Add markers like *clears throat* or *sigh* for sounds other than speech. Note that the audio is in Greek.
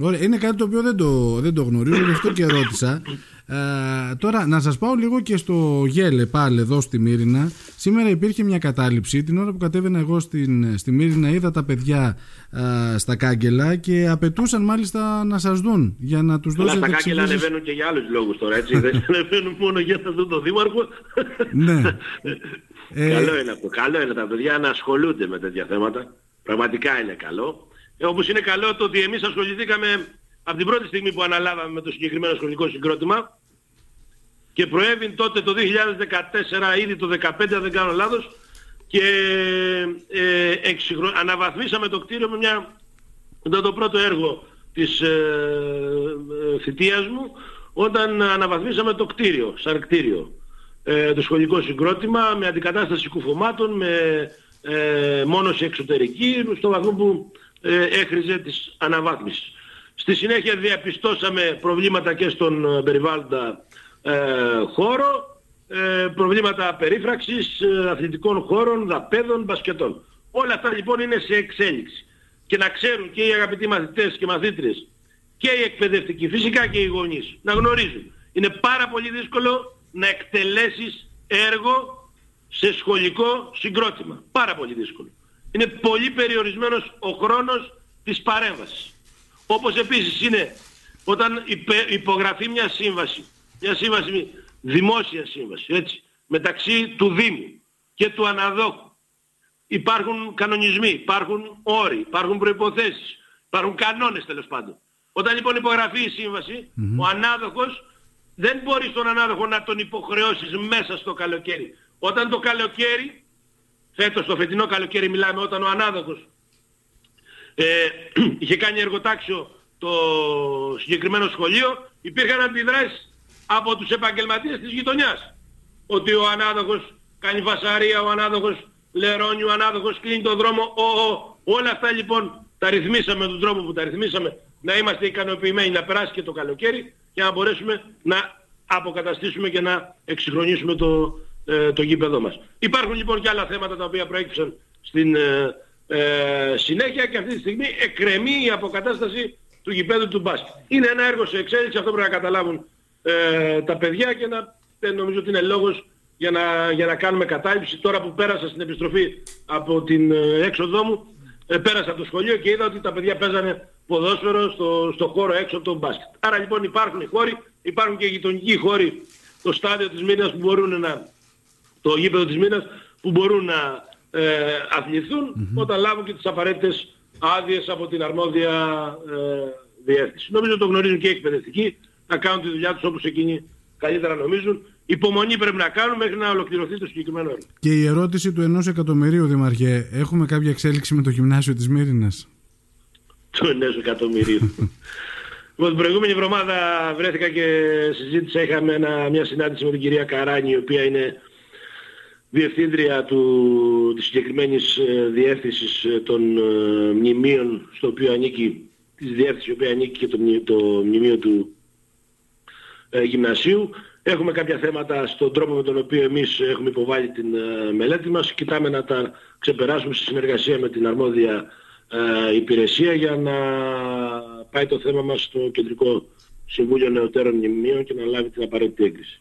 Ωραία, είναι κάτι το οποίο δεν το, δεν το γνωρίζω, γι' αυτό και ρώτησα. Ε, τώρα, να σας πάω λίγο και στο Γέλε πάλι εδώ στη Μύρινα. Σήμερα υπήρχε μια κατάληψη. Την ώρα που κατέβαινα εγώ στην, στη Μύρινα είδα τα παιδιά ε, στα κάγκελα και απαιτούσαν μάλιστα να σας δουν για να τους δώσετε Αλλά στα κάγκελα ανεβαίνουν και για άλλους λόγους τώρα, έτσι. δεν *laughs* ανεβαίνουν μόνο για να δουν τον Δήμαρχο. ναι. ε... Καλό είναι αυτό. Καλό είναι τα παιδιά να ασχολούνται με τέτοια θέματα. Πραγματικά είναι καλό. Ε, όπως είναι καλό το ότι εμείς ασχοληθήκαμε από την πρώτη στιγμή που αναλάβαμε με το συγκεκριμένο σχολικό συγκρότημα και προέβην τότε το 2014, ήδη το 2015 αν δεν κάνω λάθος, και ε, εξυγρο... αναβαθμίσαμε το κτίριο με μια... Ήταν το πρώτο έργο της ε, ε, θητείας μου, όταν αναβαθμίσαμε το κτίριο, σαν κτίριο, ε, το σχολικό συγκρότημα, με αντικατάσταση κουφωμάτων, με ε, μόνωση εξωτερική, στο βαθμό που ε, έχριζε της αναβάθμισης. Στη συνέχεια διαπιστώσαμε προβλήματα και στον ε, περιβάλλοντα ε, χώρο, ε, προβλήματα περίφραξης, ε, αθλητικών χώρων, δαπέδων, μπασκετών. Όλα αυτά λοιπόν είναι σε εξέλιξη. Και να ξέρουν και οι αγαπητοί μαθητές και μαθήτρες και οι εκπαιδευτικοί, φυσικά και οι γονείς, να γνωρίζουν. Είναι πάρα πολύ δύσκολο να εκτελέσεις έργο σε σχολικό συγκρότημα. Πάρα πολύ δύσκολο. Είναι πολύ περιορισμένος ο χρόνος της παρέμβασης. Όπως επίσης είναι όταν υπογραφεί μια σύμβαση, μια σύμβαση, δημόσια σύμβαση, έτσι, μεταξύ του Δήμου και του Αναδόχου. Υπάρχουν κανονισμοί, υπάρχουν όροι, υπάρχουν προϋποθέσεις, υπάρχουν κανόνες τέλος πάντων. Όταν λοιπόν υπογραφεί η συμβαση ο ανάδοχος δεν μπορεί στον ανάδοχο να τον υποχρεώσεις μέσα στο καλοκαίρι. Όταν το καλοκαίρι, φέτος το φετινό καλοκαίρι μιλάμε, όταν ο ανάδοχος ε, *clears throat* είχε κάνει εργοτάξιο το συγκεκριμένο σχολείο, υπήρχαν αντιδράσεις από τους επαγγελματίες της γειτονιάς. Ότι ο ανάδοχος κάνει βασαρία, ο ανάδοχος λερώνει, ο ανάδοχος κλείνει τον δρόμο, ο, ο, όλα αυτά λοιπόν τα ρυθμίσαμε με τον τρόπο που τα ρυθμίσαμε, να είμαστε ικανοποιημένοι να περάσει και το καλοκαίρι και να μπορέσουμε να αποκαταστήσουμε και να εξυγχρονίσουμε το, ε, το γήπεδό μας. Υπάρχουν λοιπόν και άλλα θέματα τα οποία προέκυψαν στην ε, ε, συνέχεια και αυτή τη στιγμή εκκρεμεί η αποκατάσταση του γηπέδου του μπάσκετ. Είναι ένα έργο σε εξέλιξη, αυτό πρέπει να καταλάβουν ε, τα παιδιά και να, δεν νομίζω ότι είναι λόγος για να, για να κάνουμε κατάληψη. Τώρα που πέρασα στην επιστροφή από την ε, έξοδό μου, ε, πέρασα από το σχολείο και είδα ότι τα παιδιά παίζανε ποδόσφαιρο στο, στο χώρο έξω από τον μπάσκετ. Άρα λοιπόν υπάρχουν οι χώροι, υπάρχουν και γειτονικοί χώροι, το στάδιο της Μήνας που μπορούν να, το γήπεδο της Μήνας που μπορούν να ε, αθληθούν όταν λάβουν και τις απαραίτητες άδειες από την αρμόδια ε, διεύθυνση. Νομίζω το γνωρίζουν και οι εκπαιδευτικοί, να κάνουν τη δουλειά τους όπως εκείνοι καλύτερα νομίζουν. Υπομονή πρέπει να κάνουν μέχρι να ολοκληρωθεί το συγκεκριμένο έργο. Και η ερώτηση του ενός εκατομμυρίου, Δημαρχέ, έχουμε κάποια εξέλιξη με το γυμνάσιο της Μύρινας; Το ενός εκατομμυρίου. *laughs* Λοιπόν, την προηγούμενη εβδομάδα βρέθηκα και συζήτησα, είχαμε ένα, μια συνάντηση με την κυρία Καράνη, η οποία είναι διευθύντρια του, της συγκεκριμένης ε, διεύθυνσης ε, των ε, μνημείων στο οποίο ανήκει, της διεύθυνσης η οποία ανήκει και το, το μνημείο του ε, γυμνασίου. Έχουμε κάποια θέματα στον τρόπο με τον οποίο εμείς έχουμε υποβάλει την μελέτη μας. Κοιτάμε να τα ξεπεράσουμε στη συνεργασία με την αρμόδια υπηρεσία για να πάει το θέμα μας στο Κεντρικό Συμβούλιο Νεωτέρων Μνημείων και να λάβει την απαραίτητη έγκριση.